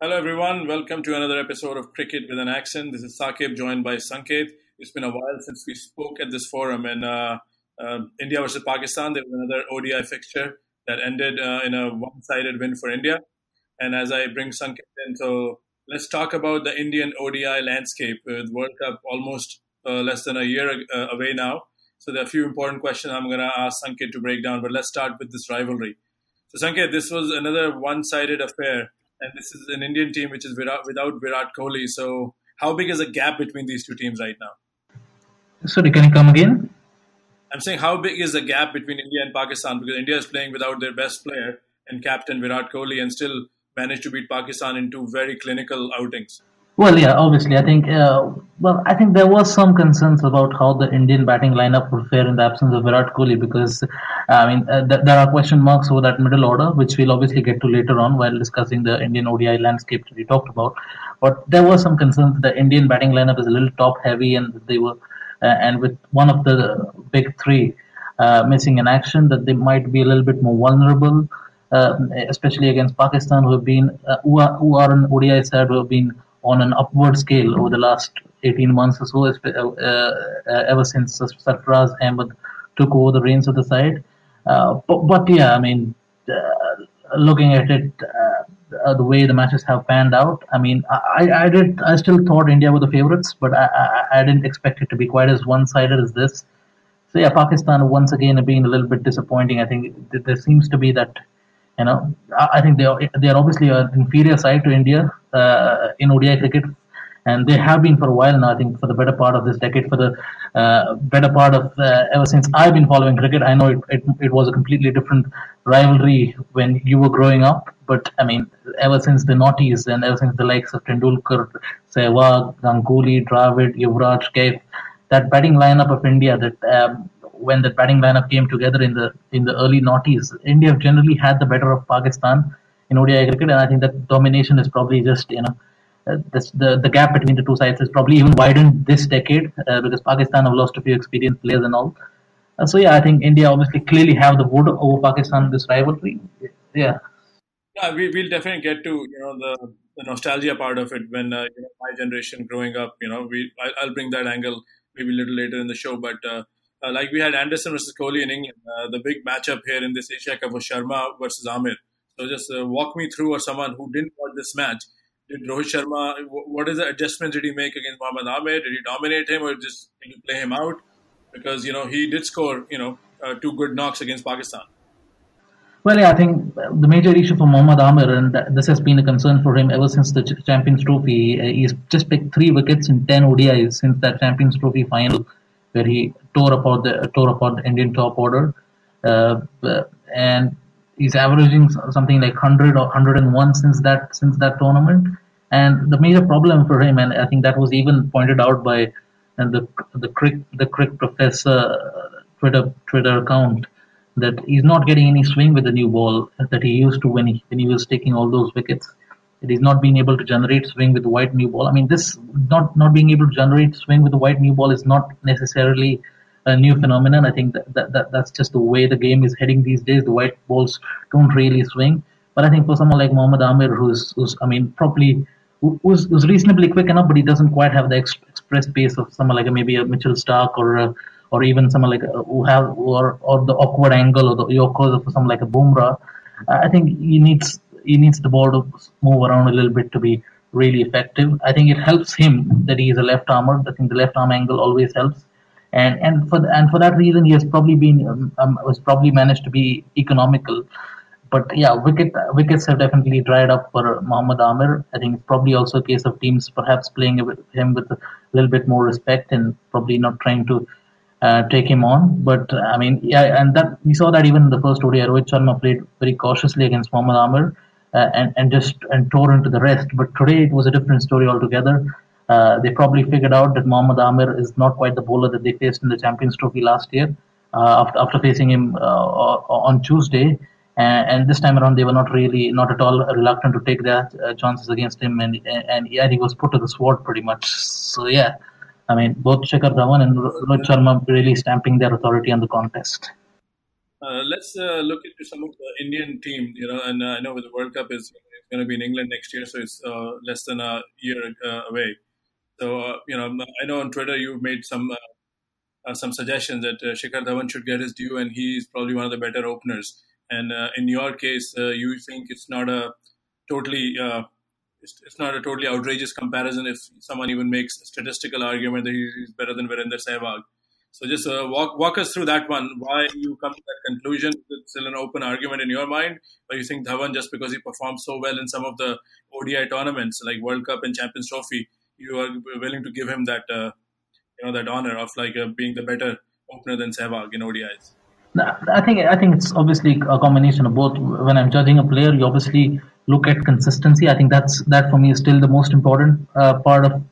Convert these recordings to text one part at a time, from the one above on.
Hello, everyone. Welcome to another episode of Cricket with an Accent. This is Sakib, joined by Sanket. It's been a while since we spoke at this forum, and uh, uh, India versus Pakistan. There was another ODI fixture that ended uh, in a one-sided win for India. And as I bring Sanket in, so let's talk about the Indian ODI landscape with World Cup almost uh, less than a year uh, away now. So there are a few important questions I'm going to ask Sanket to break down, but let's start with this rivalry. So Sanket, this was another one-sided affair and this is an Indian team which is without, without Virat Kohli. So, how big is the gap between these two teams right now? Sorry, can you come again? I'm saying how big is the gap between India and Pakistan because India is playing without their best player and captain Virat Kohli and still managed to beat Pakistan in two very clinical outings. Well, yeah, obviously, I think. Uh, well, I think there was some concerns about how the Indian batting lineup would fare in the absence of Virat Kohli because, I mean, uh, th- there are question marks over that middle order, which we'll obviously get to later on while discussing the Indian ODI landscape that we talked about. But there was some concerns that the Indian batting lineup is a little top heavy, and they were, uh, and with one of the big three uh, missing in action, that they might be a little bit more vulnerable. Uh, especially against Pakistan, who have been uh, who are who are an ODI side who have been on an upward scale over the last 18 months or so, uh, uh, ever since Sarfaraz Ahmed took over the reins of the side. Uh, but, but, yeah, I mean, looking at it, uh, the way the matches have panned out. I mean, I, I did, I still thought India were the favorites, but I, I, I didn't expect it to be quite as one-sided as this. So yeah, Pakistan once again being a little bit disappointing. I think there seems to be that you know, I think they are they are obviously an inferior side to India uh, in ODI cricket, and they have been for a while now. I think for the better part of this decade, for the uh, better part of uh, ever since I've been following cricket. I know it, it it was a completely different rivalry when you were growing up, but I mean, ever since the noughties and ever since the likes of Tendulkar, Sehwag, Ganguly, Dravid, Yuvraj, Kaif, that batting lineup of India that um, when the batting lineup came together in the in the early noughties, India generally had the better of Pakistan in ODI cricket, and I think that domination is probably just you know uh, this, the the gap between the two sides is probably even widened this decade uh, because Pakistan have lost a few experienced players and all. Uh, so yeah, I think India obviously clearly have the wood over Pakistan this rivalry. Yeah. Yeah, we will definitely get to you know the, the nostalgia part of it when uh, you know, my generation growing up. You know, we I, will bring that angle maybe a little later in the show, but uh, like we had Anderson versus Kohli in England, uh, the big matchup here in this Asia Cup was Sharma versus Amir. So just uh, walk me through, or someone who didn't watch this match, did Rohit Sharma? What is the adjustment did he make against Mohammad Amir? Did he dominate him, or just did he play him out? Because you know he did score, you know, uh, two good knocks against Pakistan. Well, yeah, I think the major issue for Mohammad Amir, and this has been a concern for him ever since the Champions Trophy, uh, he's just picked three wickets in 10 ODIs since that Champions Trophy final where he tore apart the tore apart the Indian top order, uh, and he's averaging something like 100 or 101 since that since that tournament. And the major problem for him, and I think that was even pointed out by and the the crick the crick professor Twitter Twitter account that he's not getting any swing with the new ball that he used to when he when he was taking all those wickets. It is not being able to generate swing with the white new ball. I mean, this not not being able to generate swing with the white new ball is not necessarily a new phenomenon. I think that, that, that that's just the way the game is heading these days. The white balls don't really swing. But I think for someone like Mohammad Amir, who's, who's I mean, probably who's, who's reasonably quick enough, but he doesn't quite have the ex- express pace of someone like a, maybe a Mitchell Starc or a, or even someone like a, who have or or the awkward angle or the Yorkers of someone like a Bumrah. I think he needs he needs the ball to move around a little bit to be really effective. I think it helps him that he is a left armer. I think the left arm angle always helps, and and for the, and for that reason he has probably been um, um, was probably managed to be economical. But yeah, wicket wickets have definitely dried up for Mohammad Amir. I think it's probably also a case of teams perhaps playing with him with a little bit more respect and probably not trying to uh, take him on. But I mean, yeah, and that we saw that even in the first ODI, Rohit Sharma played very cautiously against Mohammad Amir uh, and and just and tore into the rest. But today it was a different story altogether. Uh, they probably figured out that Mohammad Amir is not quite the bowler that they faced in the Champions Trophy last year. Uh, after after facing him on Tuesday, and, and, this time around they were not really not at all reluctant to take their uh, chances against him and, and, yeah he was put to the sword pretty much so yeah I mean both Shikhar Dhawan and Rohit Sharma really stamping their authority on the contest uh, let's uh, look into some of the Indian team, you know, and uh, I know the World Cup is going to be in England next year, so it's uh, less than a year uh, away. So uh, you know, I know on Twitter you've made some uh, some suggestions that Shikhar Dhawan should get his due, and he's probably one of the better openers. And in your case, you think it's not a totally it's, it's, not a totally outrageous comparison if someone even makes a statistical argument that he's better than Virender Sehwag. So just uh, walk walk us through that one. Why you come to that conclusion? It's still an open argument in your mind, or you think Dhawan just because he performed so well in some of the ODI tournaments like World Cup and Champions Trophy, you are willing to give him that uh, you know that honor of like uh, being the better opener than Sehwag in ODIs. I think I think it's obviously a combination of both. When I'm judging a player, you obviously look at consistency. I think that's that for me is still the most important uh, part of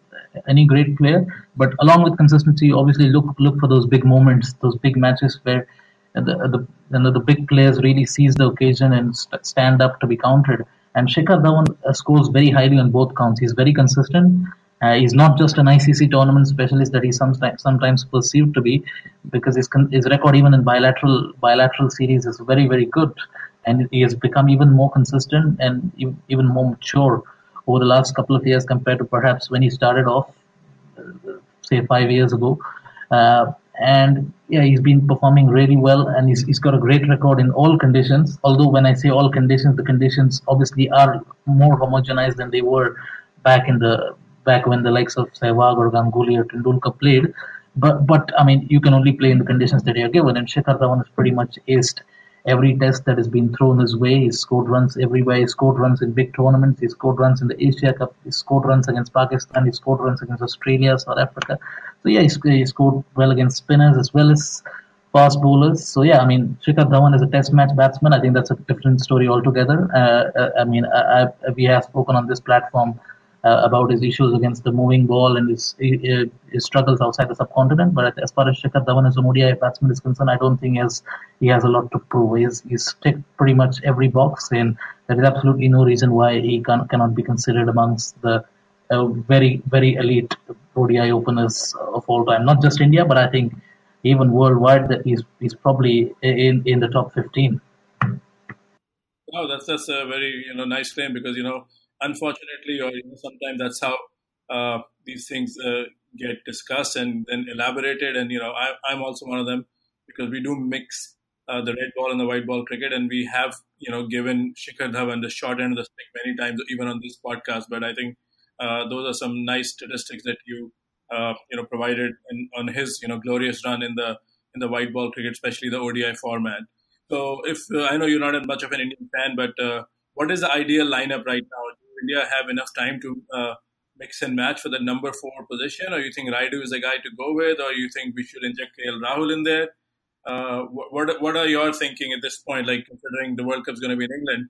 any great player. But along with consistency, obviously look look for those big moments, those big matches where the the you know, the big players really seize the occasion and st- stand up to be counted. And Shikhar Dhawan uh, scores very highly on both counts. He's very consistent. Uh, he's not just an ICC tournament specialist that he sometimes sometimes perceived to be, because his his record even in bilateral bilateral series is very very good and he has become even more consistent and even more mature over the last couple of years compared to perhaps when he started off, say five years ago. Uh, and yeah, he's been performing really well, and he's, he's got a great record in all conditions. Although when I say all conditions, the conditions obviously are more homogenized than they were back in the back when the likes of Sehwag or Ganguly or Tendulkar played. But but I mean, you can only play in the conditions that you're given, and Shikhar Dhawan has pretty much aced every test that has been thrown his way. He scored runs everywhere. He scored runs in big tournaments. He scored runs in the Asia Cup. He scored runs against Pakistan. He scored runs against Australia, South Africa. So yeah, he, he scored well against spinners as well as fast bowlers. So yeah, I mean, Shikhar Dhawan is a test match batsman. I think that's a different story altogether. Uh, uh I mean, I, I, we have spoken on this platform uh, about his issues against the moving ball and his, his struggles outside the subcontinent. But as far as Shikhar Dhawan as a ODI batsman is concerned, I don't think he has he has a lot to prove. He's he's ticked pretty much every box, and there is absolutely no reason why he can, cannot be considered amongst the uh, very very elite ODI openers of all time. Not just India, but I think even worldwide, that he's he's probably in in the top fifteen. Oh, that's that's a very you know nice claim because you know unfortunately, or you know, sometimes that's how uh, these things uh, get discussed and then elaborated. And you know, I, I'm also one of them because we do mix uh, the red ball and the white ball cricket, and we have you know given Shikhar Dhawan the short end of the stick many times, even on this podcast. But I think uh, those are some nice statistics that you uh, you know provided in, on his you know glorious run in the in the white ball cricket, especially the ODI format. So if uh, I know you're not much of an Indian fan, but what is the ideal lineup right now? India have enough time to uh, mix and match for the number four position, or you think Rayudu is the guy to go with, or you think we should inject KL Rahul in there? Uh, what what are your thinking at this point? Like considering the World Cup is going to be in England,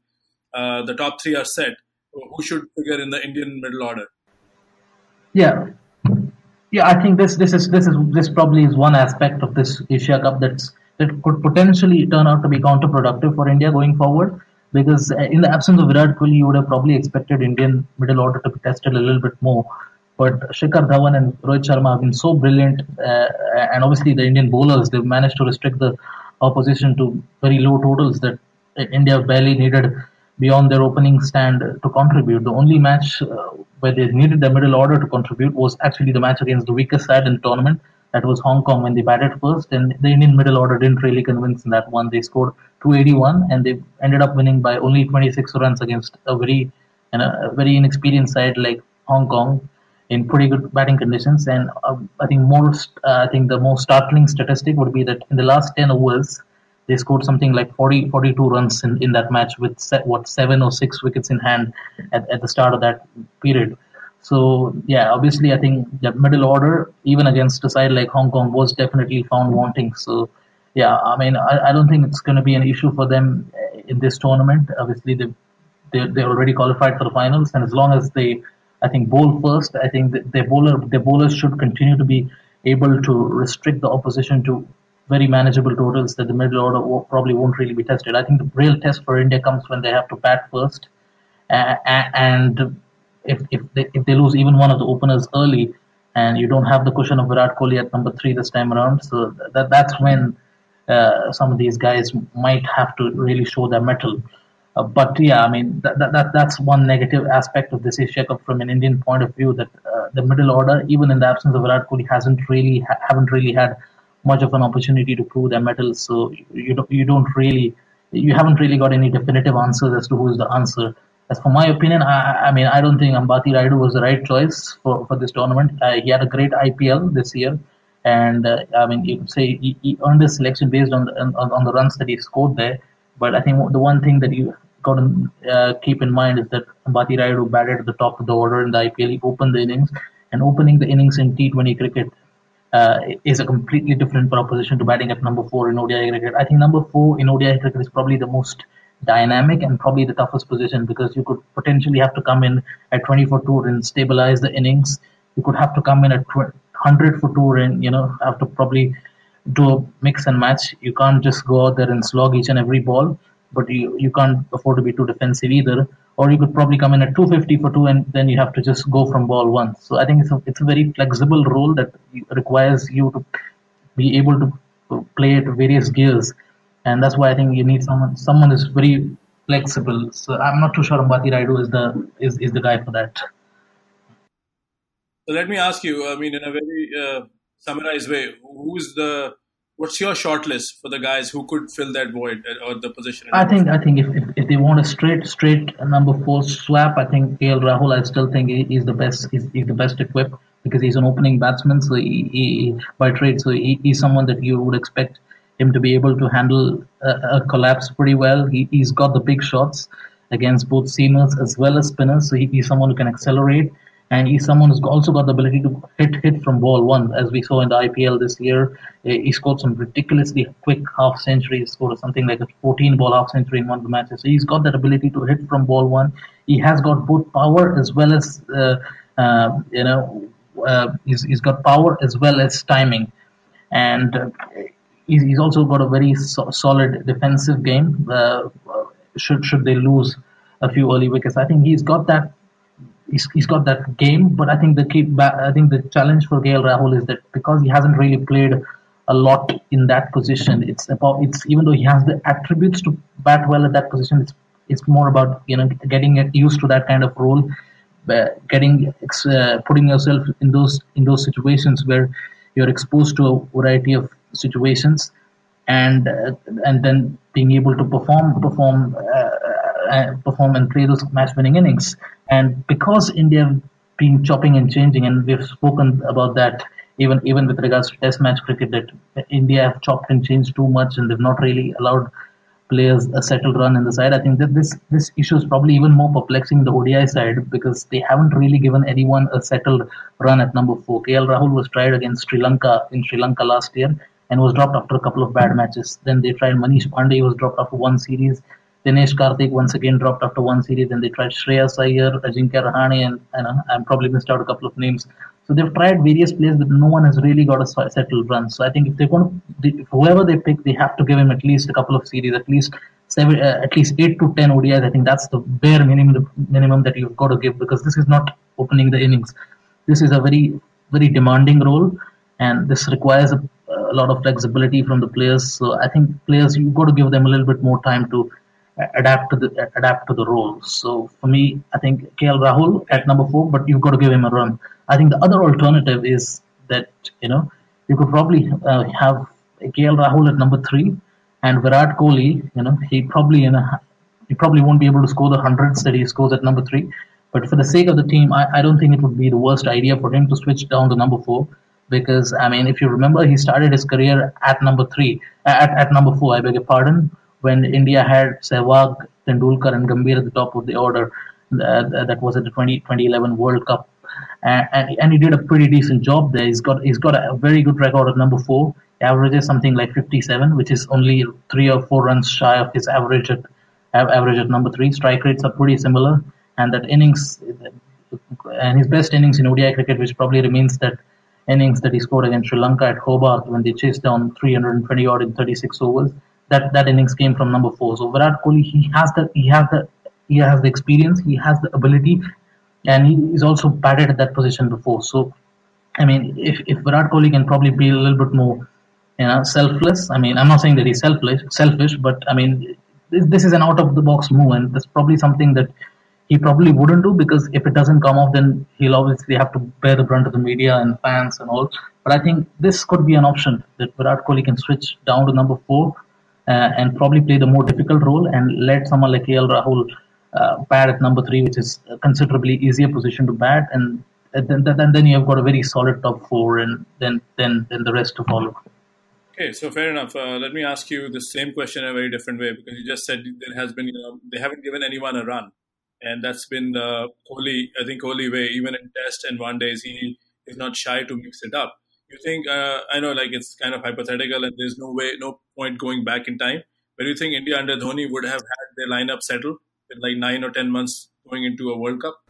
uh, the top three are set. Who should figure in the Indian middle order? Yeah, yeah. I think this this is this is this probably is one aspect of this Asia Cup that's that could potentially turn out to be counterproductive for India going forward because uh, in the absence of Virat Kohli, you would have probably expected Indian middle order to be tested a little bit more. But Shikhar Dhawan and Rohit Sharma have been so brilliant, uh, and obviously the Indian bowlers they've managed to restrict the opposition to very low totals that India barely needed beyond their opening stand to contribute. The only match uh, where they needed the middle order to contribute was actually the match against the weakest side in the tournament, that was Hong Kong when they batted first, and the Indian middle order didn't really convince in that one. They scored 281, and they ended up winning by only 26 runs against a very and a very inexperienced side like Hong Kong in pretty good batting conditions. And uh, I think most, uh, I think the most startling statistic would be that in the last 10 overs, they scored something like 40, 42 runs in, in that match with what seven or six wickets in hand at, at the start of that period. So yeah, obviously I think the middle order, even against a side like Hong Kong, was definitely found wanting. So yeah, I mean I, I don't think it's going to be an issue for them in this tournament. Obviously they they they already qualified for the finals, and as long as they I think bowl first, I think their bowler their bowlers should continue to be able to restrict the opposition to very manageable totals that the middle order probably won't really be tested. I think the real test for India comes when they have to bat first, uh, and if if they, if they lose even one of the openers early, and you don't have the cushion of Virat Kohli at number three this time around, so that that's when uh, some of these guys might have to really show their mettle. Uh, but yeah, I mean that, that that's one negative aspect of this Cup from an Indian point of view. That uh, the middle order, even in the absence of Virat Kohli, hasn't really ha- haven't really had much of an opportunity to prove their mettle. So you don't you don't really you haven't really got any definitive answers as to who is the answer. As for my opinion, I, I mean I don't think Ambati Rayudu was the right choice for, for this tournament. Uh, he had a great IPL this year, and uh, I mean you could say he, he earned his selection based on the, on, on the runs that he scored there. But I think the one thing that you got to uh, keep in mind is that Ambati Rayudu batted at the top of the order in the IPL. He opened the innings, and opening the innings in T20 cricket uh, is a completely different proposition to batting at number four in ODI cricket. I think number four in ODI cricket is probably the most dynamic and probably the toughest position because you could potentially have to come in at 20 for two and stabilize the innings. You could have to come in at 100 for two and you know have to probably do a mix and match. You can't just go out there and slog each and every ball but you, you can't afford to be too defensive either. Or you could probably come in at 250 for two, and then you have to just go from ball one. So I think it's a it's a very flexible role that requires you to be able to play at various gears, and that's why I think you need someone someone is very flexible. So I'm not too sure Ambati Rayudu is the is, is the guy for that. So let me ask you. I mean, in a very uh, summarized way, who's the what's your shortlist for the guys who could fill that void uh, or the position? I think I think if, if, if, they want a straight straight number four swap, I think KL Rahul. I still think he's the best. He's, the best equipped because he's an opening batsman. So he, he by trade, so he, he's someone that you would expect him to be able to handle a, a collapse pretty well. He, he's got the big shots against both seamers as well as spinners. So he, he's someone who can accelerate and he's someone who's also got the ability to hit hit from ball one, as we saw in the IPL this year. He scored some ridiculously quick half centuries. Scored something like a 14 ball half century in one of the matches. So he's got that ability to hit from ball one. He has got both power as well as uh, uh, you know uh, he's, he's got power as well as timing, and uh, he's, he's also got a very so- solid defensive game. Uh, should should they lose a few early wickets, I think he's got that he's, he's got that game. But I think the key, I think the challenge for KL Rahul is that because he hasn't really played a lot in that position, it's about it's even though he has the attributes to bat well at that position, it's it's more about you know getting used to that kind of role, uh, getting uh, putting yourself in those in those situations where you're exposed to a variety of situations, and uh, and then being able to perform perform uh, perform and play those match-winning innings. And because India have been chopping and changing, and we've spoken about that even even with regards to Test match cricket, that India have chopped and changed too much, and they've not really allowed players a settled run in the side. I think that this this issue is probably even more perplexing the ODI side because they haven't really given anyone a settled run at number four. KL Rahul was tried against Sri Lanka in Sri Lanka last year and was dropped after a couple of bad matches. Then they tried Manish Pandey, was dropped after one series. Dinesh Karthik once again dropped after one series. Then they tried Shreyas Iyer, Ajinkya Rahane, and you know, I'm probably missed out a couple of names. So they've tried various players, but no one has really got a settled run. So I think if they're going whoever they pick, they have to give him at least a couple of series, at least seven, uh, at least eight to ten ODIs. I think that's the bare minimum, the minimum that you've got to give because this is not opening the innings. This is a very, very demanding role, and this requires a, a lot of flexibility from the players. So I think players, you've got to give them a little bit more time to adapt to the adapt to the role. So for me, I think KL Rahul at number four, but you've got to give him a run. I think the other alternative is that you know you could probably uh, have KL Rahul at number three and Virat Kohli. You know he probably you know he probably won't be able to score the hundreds that he scores at number three. But for the sake of the team, I, I don't think it would be the worst idea for him to switch down to number four because I mean, if you remember, he started his career at number three, at, at number four. I beg your pardon, when India had Sehwag, Tendulkar, and Gambhir at the top of the order. Uh, that was at the 20, 2011 World Cup, and, and, and he did a pretty decent job there. He's got he's got a very good record at number four. He averages something like 57, which is only three or four runs shy of his average at average at number three. Strike rates are pretty similar, and that innings and his best innings in ODI cricket, which probably remains that innings that he scored against Sri Lanka at Hobart when they chased down 320 odd in 36 overs that that innings came from number four. So Virat Kohli, he has the he has the he has the experience, he has the ability, and he is also batted at that position before. So, I mean, if if Virat Kohli can probably be a little bit more, you know, selfless. I mean, I'm not saying that he's selfish, selfish, but I mean, this, this is an out of the box move, and that's probably something that he probably wouldn't do because if it doesn't come off, then he'll obviously have to bear the brunt of the media and fans and all. But I think this could be an option that Virat Kohli can switch down to number four and probably play the more difficult role and let someone like KL Rahul uh, bat at number three, which is a considerably easier position to bat, and then, then, then you have got a very solid top four, and then then then the rest to follow. Okay, so fair enough. Uh, let me ask you the same question in a very different way because you just said there has been, you know, they haven't given anyone a run, and that's been the Kohli. I think Kohli way, even in Test and One Days, he is not shy to mix it up. You think? Uh, I know, like it's kind of hypothetical, and there's no way, no point going back in time. Do you think India under Dhoni would have had their lineup settled in like nine or ten months going into a World Cup?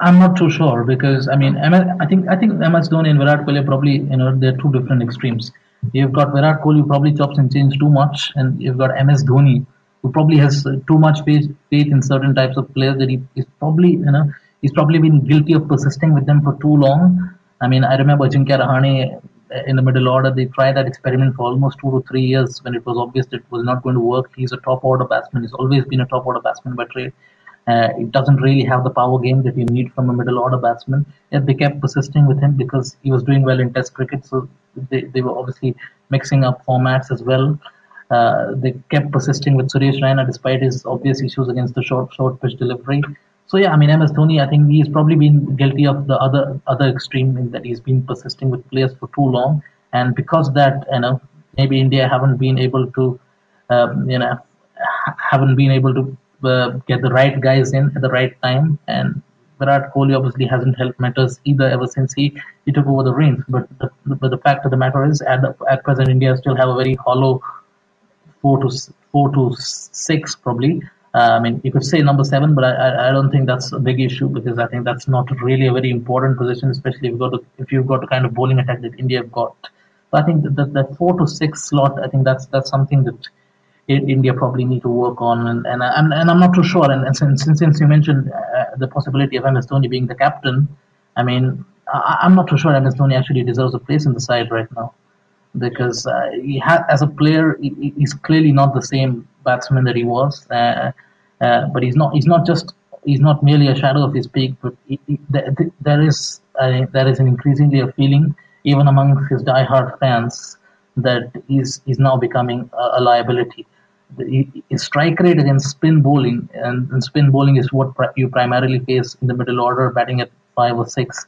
I'm not too sure because I mean I think I think MS Dhoni and Virat Kohli probably you know they're two different extremes. You've got Virat Kohli who probably chops and changes too much, and you've got MS Dhoni who probably has too much faith, faith in certain types of players that he is probably you know he's probably been guilty of persisting with them for too long. I mean I remember Ajinkya Rahane in the middle order they tried that experiment for almost two to three years when it was obvious that it was not going to work. He's a top order batsman. He's always been a top order batsman by trade uh, it doesn't really have the power game that you need from a middle order batsman. Yet they kept persisting with him because he was doing well in Test cricket. So they, they were obviously mixing up formats as well. Uh, they kept persisting with Suresh Raina despite his obvious issues against the short short pitch delivery. So yeah, I mean MS Dhoni, I think he's probably been guilty of the other other extreme in that he's been persisting with players for too long, and because of that you know maybe India haven't been able to um, you know haven't been able to uh, get the right guys in at the right time. And Virat Kohli obviously hasn't helped matters either ever since he, he took over the reins. But the, but the fact of the matter is, at, the, at present, India still have a very hollow four to four to six probably. Uh, I mean, you could say number seven, but I, I, don't think that's a big issue because I think that's not really a very important position, especially if you've got to, if you've got the kind of bowling attack that India have got. So I think that, that, four to six slot, I think that's that's something that India probably need to work on. And and, I, and, and I'm not too sure. And, and since, since you mentioned uh, the possibility of MS being the captain, I mean, I, am not too sure MS actually deserves a place in the side right now. Because uh, he ha- as a player, he, he's clearly not the same batsman that he was. Uh, uh but he's not. He's not just. He's not merely a shadow of his peak. But he, he, there is there is an increasingly a feeling, even among his die-hard fans, that he's he's now becoming a, a liability his strike rate against spin bowling, and, and spin bowling is what you primarily face in the middle order, batting at five or six.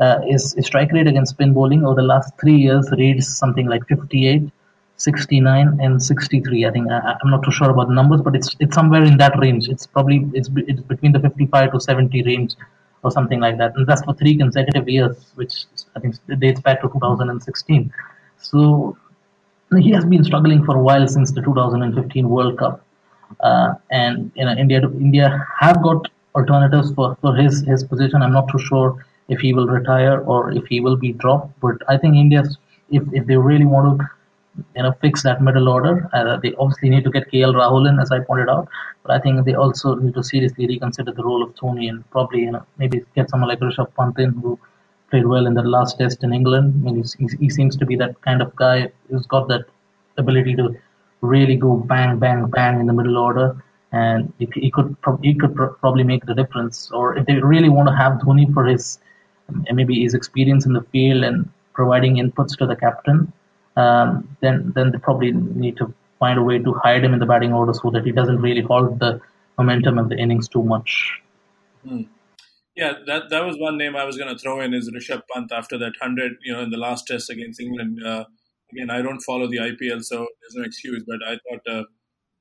Uh, his, his strike rate against spin bowling over the last three years reads something like 58, 69, and 63. I think I, am not too sure about the numbers, but it's it's somewhere in that range. It's probably it's it's between the 55 to 70 range or something like that, and that's for three consecutive years, which I think dates back to 2016. So he has been struggling for a while since the 2015 World Cup, uh, and you know India India have got alternatives for, for his his position. I'm not too sure if he will retire or if he will be dropped, but I think India, if if they really want to you know fix that middle order, uh, they obviously need to get KL Rahul in, as I pointed out. But I think they also need to seriously reconsider the role of Dhoni and probably you know maybe get someone like Rishabh Pant in who played well in the last test in England. I mean, he, he seems to be that kind of guy who's got that ability to really go bang, bang, bang in the middle order, and he, could he could pro- probably make the difference. Or if they really want to have Dhoni for his maybe his experience in the field and providing inputs to the captain, um, then then they probably need to find a way to hide him in the batting order so that he doesn't really halt the momentum of the innings too much. Hmm. Yeah, that that was one name I was going to throw in is Rishabh Pant after that hundred, you know, in the last test against England. Uh, again, I don't follow the IPL, so there's no excuse. But I thought uh,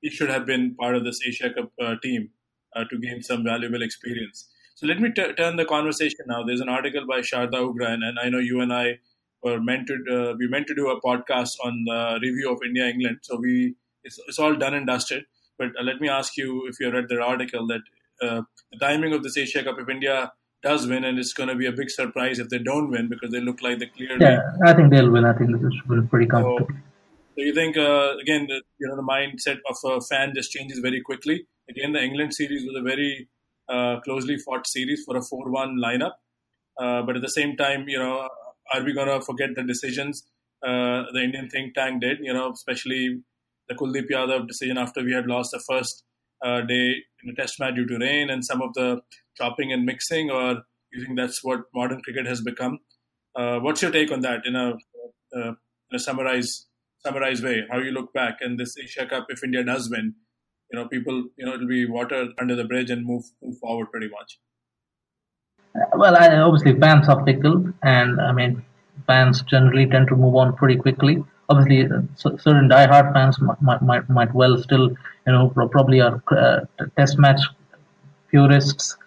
he should have been part of this Asia Cup uh, team uh, to gain some valuable experience. So let me t- turn the conversation now. There's an article by Sharda Ugra, and, and I know you and I were meant to uh, we meant to do a podcast on the review of India England. So we it's, it's all done and dusted. But uh, let me ask you if you read the article that uh, the timing of this Asia Cup, if India does win, and it's going to be a big surprise if they don't win because they look like they clearly. Yeah, I think they'll win. I think this will be pretty comfortable. So, so you think uh, again, the, you know, the mindset of a fan just changes very quickly. Again, the England series was a very uh, closely fought series for a four-one lineup, uh, but at the same time, you know, are we going to forget the decisions uh, the Indian think tank did? You know, especially the Kuldeep Yadav decision after we had lost the first uh, day in a test match due to rain and some of the chopping and mixing, or you think that's what modern cricket has become? Uh, what's your take on that in a, uh, in a summarize summarized way? How you look back and this Asia Cup, if India does win, you know, people, you know, it'll be water under the bridge and move move forward pretty much. Well, I, obviously fans are fickle, and I mean, fans generally tend to move on pretty quickly. Obviously, uh, certain die-hard fans might, might, might well still, you know, probably are uh, test match purists.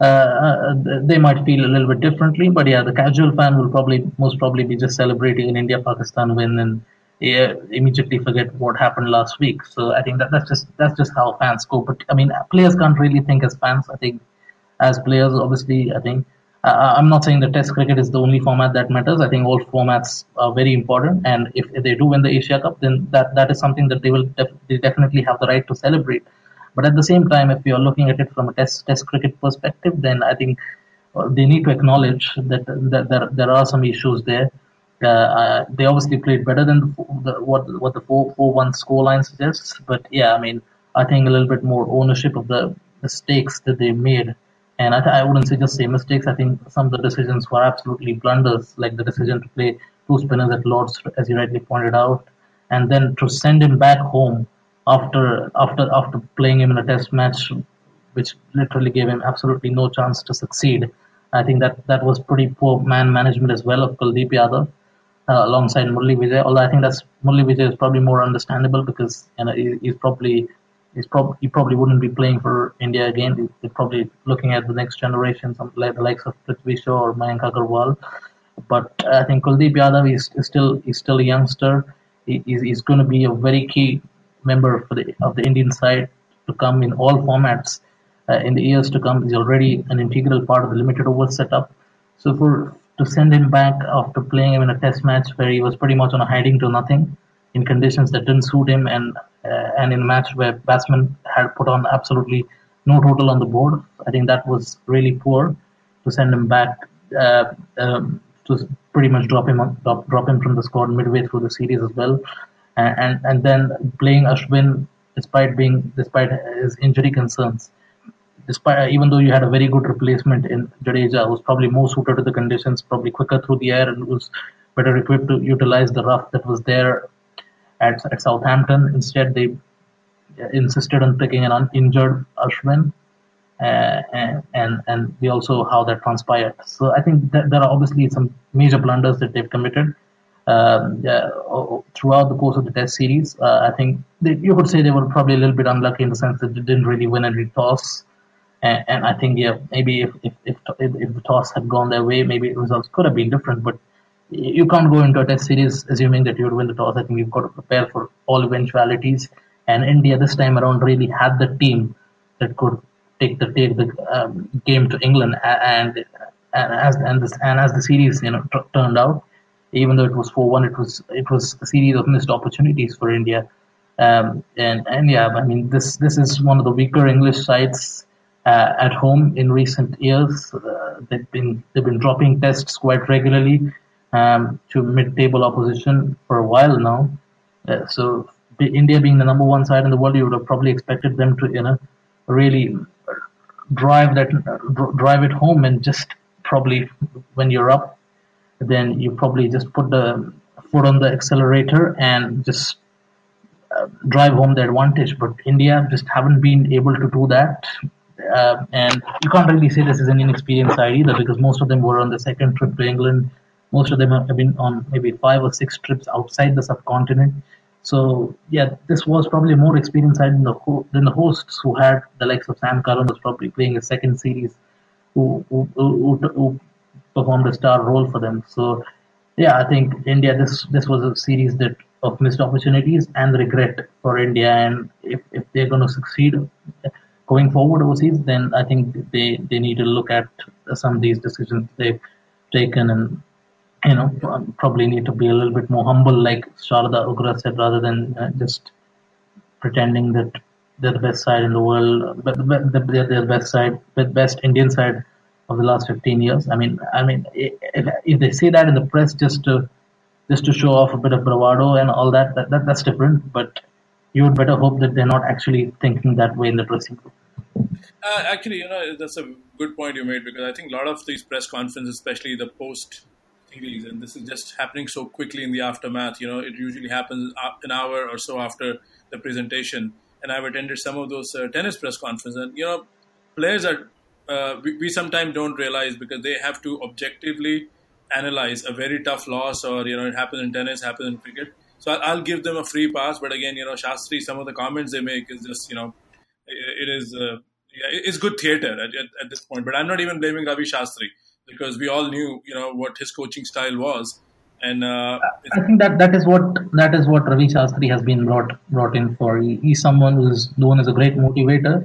Uh, uh, they might feel a little bit differently, but yeah, the casual fan will probably most probably be just celebrating an India-Pakistan win and yeah, immediately forget what happened last week. So I think that that's just that's just how fans go. But I mean, players can't really think as fans. I think as players, obviously, I think uh, I'm not saying that Test cricket is the only format that matters. I think all formats are very important, and if, if they do win the Asia Cup, then that, that is something that they will def- they definitely have the right to celebrate. But at the same time, if you are looking at it from a Test Test cricket perspective, then I think uh, they need to acknowledge that, that there, there are some issues there. Uh, uh they obviously played better than the, the, what what the four four one scoreline suggests. But yeah, I mean, I think a little bit more ownership of the mistakes that they made and I, I wouldn't say just say mistakes. I think some of the decisions were absolutely blunders, like the decision to play two spinners at Lords, as you rightly pointed out, and then to send him back home after after after playing him in a test match, which literally gave him absolutely no chance to succeed. I think that that was pretty poor man management as well of Kuldeep Yadav. Uh, alongside Murli Vijay, although I think that's Murli Vijay is probably more understandable because you know he, he's probably he's prob- he probably wouldn't be playing for India again. He's probably looking at the next generation, some like the likes of Prithvi Shaw or Mayank Agarwal. But I think Kuldeep Yadav is, is still he's still a youngster. He, he's, he's going to be a very key member for the of the Indian side to come in all formats uh, in the years to come. He's already an integral part of the limited over setup. So for to send him back after playing him in a test match where he was pretty much on a hiding to nothing in conditions that didn't suit him and uh, and in a match where batsmen had put on absolutely no total on the board. I think that was really poor to send him back uh, um, to pretty much drop him drop, drop him from the squad midway through the series as well, and and, and then playing Ashwin despite being despite his injury concerns. Despite, even though you had a very good replacement in Jadeja, who was probably more suited to the conditions, probably quicker through the air, and was better equipped to utilize the rough that was there at, Southampton. Instead, they insisted on picking an uninjured Ashwin, uh, and, and we also how that transpired. So I think that there are obviously some major blunders that they've committed um, throughout the course of the Test series. Uh, I think they, you could say they were probably a little bit unlucky in the sense that they didn't really win any toss. And, and I think yeah, maybe if, if if if the toss had gone their way, maybe results could have been different. But you can't go into a test series assuming that you would win the toss. I think you've got to prepare for all eventualities. And India this time around really had the team that could take the take the um, game to England. And and as and, this, and as the series you know t- turned out, even though it was four one, it was it was a series of missed opportunities for India. Um, and and yeah, I mean this this is one of the weaker English sides uh, at home in recent years. Uh, they've been they've been dropping tests quite regularly um, to mid-table opposition for a while now. Uh, so India being the number one side in the world, you would have probably expected them to, you know, really drive that, drive it home, and just probably when you're up, then you probably just put the foot on the accelerator and just uh, drive home the advantage. But India just haven't been able to do that. Uh, and you can't really say this is an inexperienced side either because most of them were on the second trip to England most of them have been on maybe five or six trips outside the subcontinent. So yeah, this was probably more experienced than the than the hosts who had the likes of Sam Curran was probably playing a second series, who who, who, who performed a star role for them. So yeah, I think India this this was a series that of missed opportunities and regret for India. And if, if they're going to succeed going forward overseas, then I think they, they need to look at some of these decisions they've taken and you know, probably need to be a little bit more humble, like Sharada Ugra said, rather than uh, just pretending that they're the best side in the world, but they're the best side, the best Indian side of the last 15 years. I mean, I mean, if, if they say that in the press just to just to show off a bit of bravado and all that, that, that that's different. But you would better hope that they're not actually thinking that way in the dressing room. Uh, actually, you know, that's a good point you made because I think a lot of these press conferences, especially the post series, and this is just happening so quickly in the aftermath. You know, it usually happens an hour or so after the presentation. And I've attended some of those uh, tennis press conferences, and you know, players are uh, we, we, sometimes don't realize because they have to objectively analyze a very tough loss, or you know, it happens in tennis, happens in cricket. So I'll, I'll give them a free pass, but again, you know, Shastri, some of the comments they make is just you know, it, it is. Uh, yeah, it's good theater at, at, at, this point. But I'm not even blaming Ravi Shastri because we all knew, you know, what his coaching style was. And uh, I think that that is what that is what Ravi Shastri has been brought brought in for. He, he's someone who's known as a great motivator,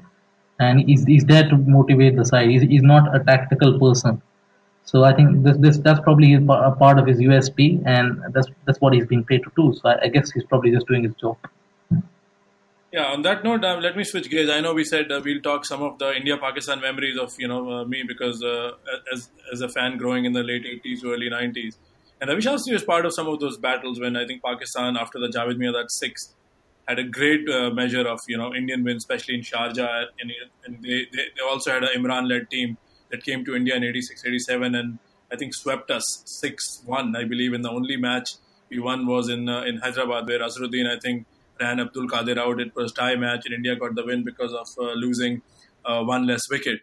and he's, he's there to motivate the side. He's, he's not a tactical person. So I think this, this that's probably a part of his USP, and that's that's what he's being paid to do. So I, I guess he's probably just doing his job. Yeah, on that note, uh, let me switch gears. I know we said uh, we'll talk some of the India-Pakistan memories of you know uh, me because uh, as as a fan growing in the late '80s, early '90s, and Ravi Shastri was part of some of those battles when I think Pakistan after the Javed Miandad six had a great uh, measure of you know Indian wins, especially in Sharjah, and, and they, they, they also had an Imran-led team that came to India in '86, '87, and I think swept us six one. I believe in the only match we won was in uh, in Hyderabad where Azharuddin I think ran Abdul Qadir out. It was tie match, and India got the win because of uh, losing uh, one less wicket.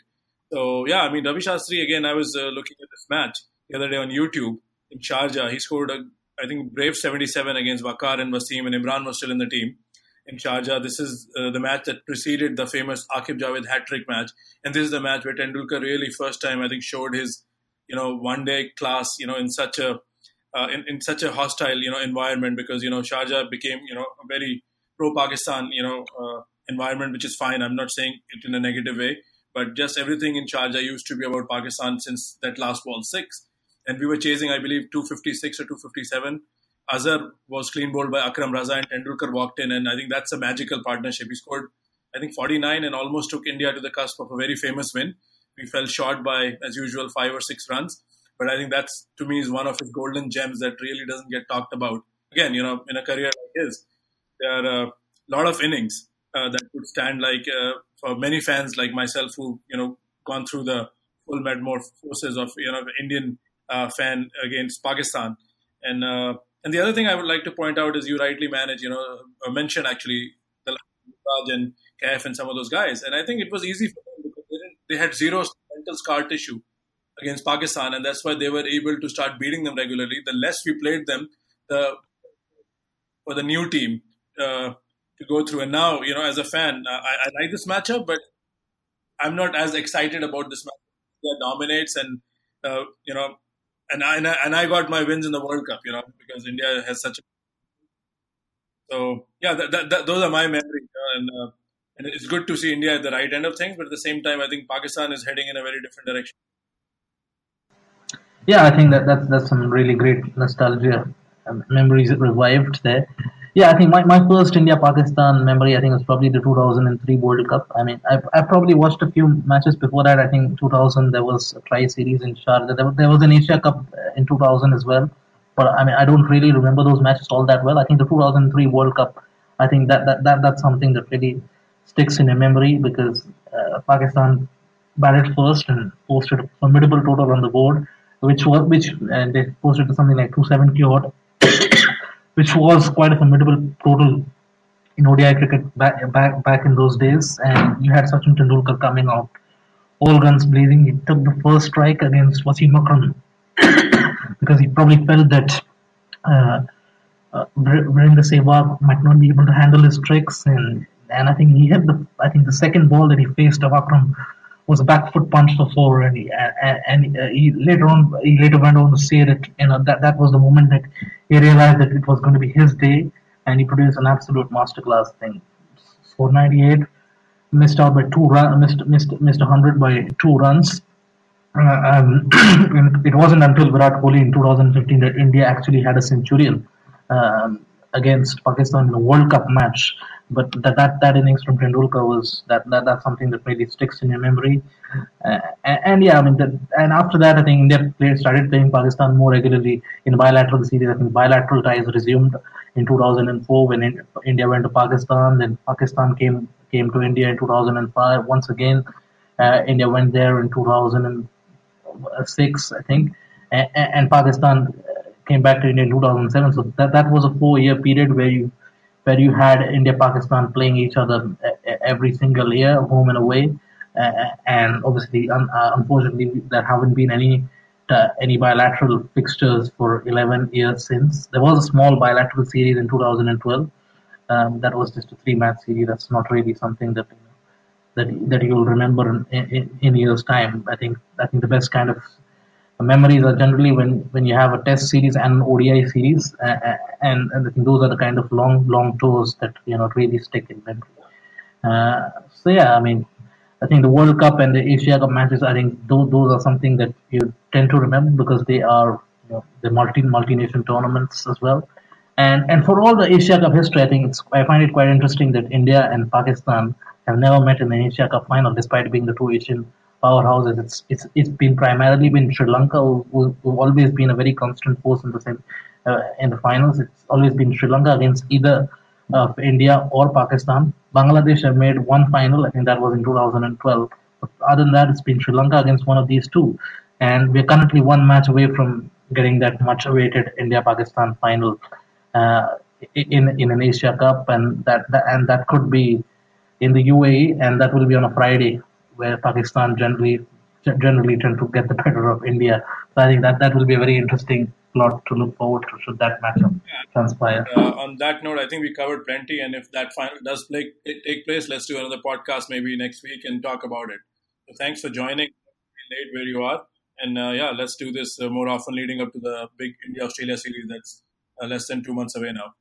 So yeah, I mean Ravi Shastri again. I was uh, looking at this match the other day on YouTube in Sharjah. He scored a I think brave 77 against Waqar and Wasim, and Imran was still in the team in Sharjah. This is uh, the match that preceded the famous Akib Javed hat trick match, and this is the match where Tendulkar really first time I think showed his you know one day class you know in such a uh, in, in such a hostile you know environment because you know Sharjah became you know a very pro Pakistan you know uh, environment, which is fine. I'm not saying it in a negative way, but just everything in Sharjah used to be about Pakistan since that last ball six, and we were chasing I believe 256 or 257. Azhar was clean bowled by Akram Raza and Tendulkar walked in, and I think that's a magical partnership. He scored I think 49 and almost took India to the cusp of a very famous win. We fell short by, as usual, five or six runs. But I think that's to me is one of his golden gems that really doesn't get talked about. Again, you know, in a career like his, there are a lot of innings uh, that would stand like uh, for many fans like myself who you know gone through the full metamorphosis of you know Indian uh, fan against Pakistan. And uh, and the other thing I would like to point out is you rightly manage, you know, uh, mention actually Yuvraj and Kaif and some of those guys. And I think it was easy for them because they, they had zero mental scar tissue against Pakistan, and that's why they were able to start beating them regularly. The less we played them, the for the new team uh, to go through. And now, you know, as a fan, I, I, like this matchup, but I'm not as excited about this match. India dominates, and uh, you know, and I, and I, got my wins in the World Cup, you know, because India has such. a So yeah, that, that, that, those are my memories, you know, and uh, and it's good to see India at the right end of things, but at the same time, I think Pakistan is heading in a very different direction. Yeah, I think that that's that's some really great nostalgia um, memories revived there. Yeah, I think my, my first India Pakistan memory, I think, was probably the 2003 World Cup. I mean, I I probably watched a few matches before that. I think 2000 there was a tri series in Sharjah. There, there was an Asia Cup uh, in 2000 as well. But I mean, I don't really remember those matches all that well. I think the 2003 World Cup, I think that that, that that's something that really sticks in your memory because uh, Pakistan batted first and posted a formidable total on the board, which was which uh, they posted to something like 270 odd which was quite a formidable total in ODI cricket back, back, back in those days. And you had Sachin Tendulkar coming out, all guns blazing. He took the first strike against Wasim Akram because he probably felt that uh, uh, Virender Sehwag might not be able to handle his tricks. And, and I think he hit the, I think the second ball that he faced of Akram was a back foot punch for four, and he, and, and uh, he later on he later went on to say that you know that that was the moment that he realized that it was going to be his day, and he produced an absolute masterclass thing. For 98, missed out by two run, missed missed missed 100 by two runs. Uh, um, it wasn't until Virat Kohli in 2015 that India actually had a centurion. Um, against Pakistan in a World Cup match. But that that, that innings from Tendulkar was that, that that's something that really sticks in your memory. Uh, and, and, yeah, I mean, the, and after that, I think India started playing Pakistan more regularly in bilateral series. I think bilateral ties resumed in 2004 when in, India went to Pakistan. Then Pakistan came came to India in 2005 once again. Uh, India went there in 2006, I think, and, and Pakistan came back to India in 2007. So that, that was a four-year period where you where you had India Pakistan playing each other every single year, home and away. Uh, and obviously, un- uh, unfortunately, there haven't been any uh, any bilateral fixtures for 11 years since. There was a small bilateral series in 2012. Um, that was just a three-match series. That's not really something that that that you'll remember in, in, in years' time. I think I think the best kind of memories are generally when, when you have a test series and an ODI series, uh, and, and I think those are the kind of long, long tours that you know really stick in memory. Uh, so yeah, I mean, I think the World Cup and the Asia Cup matches, I think those, those are something that you tend to remember because they are you know, the multi multi nation tournaments as well. And and for all the Asia Cup history, I think it's I find it quite interesting that India and Pakistan have never met in an Asia Cup final, despite being the two Asian powerhouses. It's it's it's been primarily been Sri Lanka who, who've always been a very constant force in the same uh, in the finals. It's always been Sri Lanka against either of India or Pakistan. Bangladesh have made one final. I think that was in 2012. But other than that, it's been Sri Lanka against one of these two, and we're currently one match away from getting that much awaited India-Pakistan final uh, in in an Asia Cup, and that, that and that could be in the UAE, and that will be on a Friday where Pakistan generally generally tend to get the better of India. So I think that that will be a very interesting plot to look forward to should that matchup transpire. Uh, on that note, I think we covered plenty, and if that final does play, take place, let's do another podcast maybe next week and talk about it. So thanks for joining. Late where you are, and uh, yeah, let's do this uh, more often leading up to the big India Australia series that's uh, less than two months away now.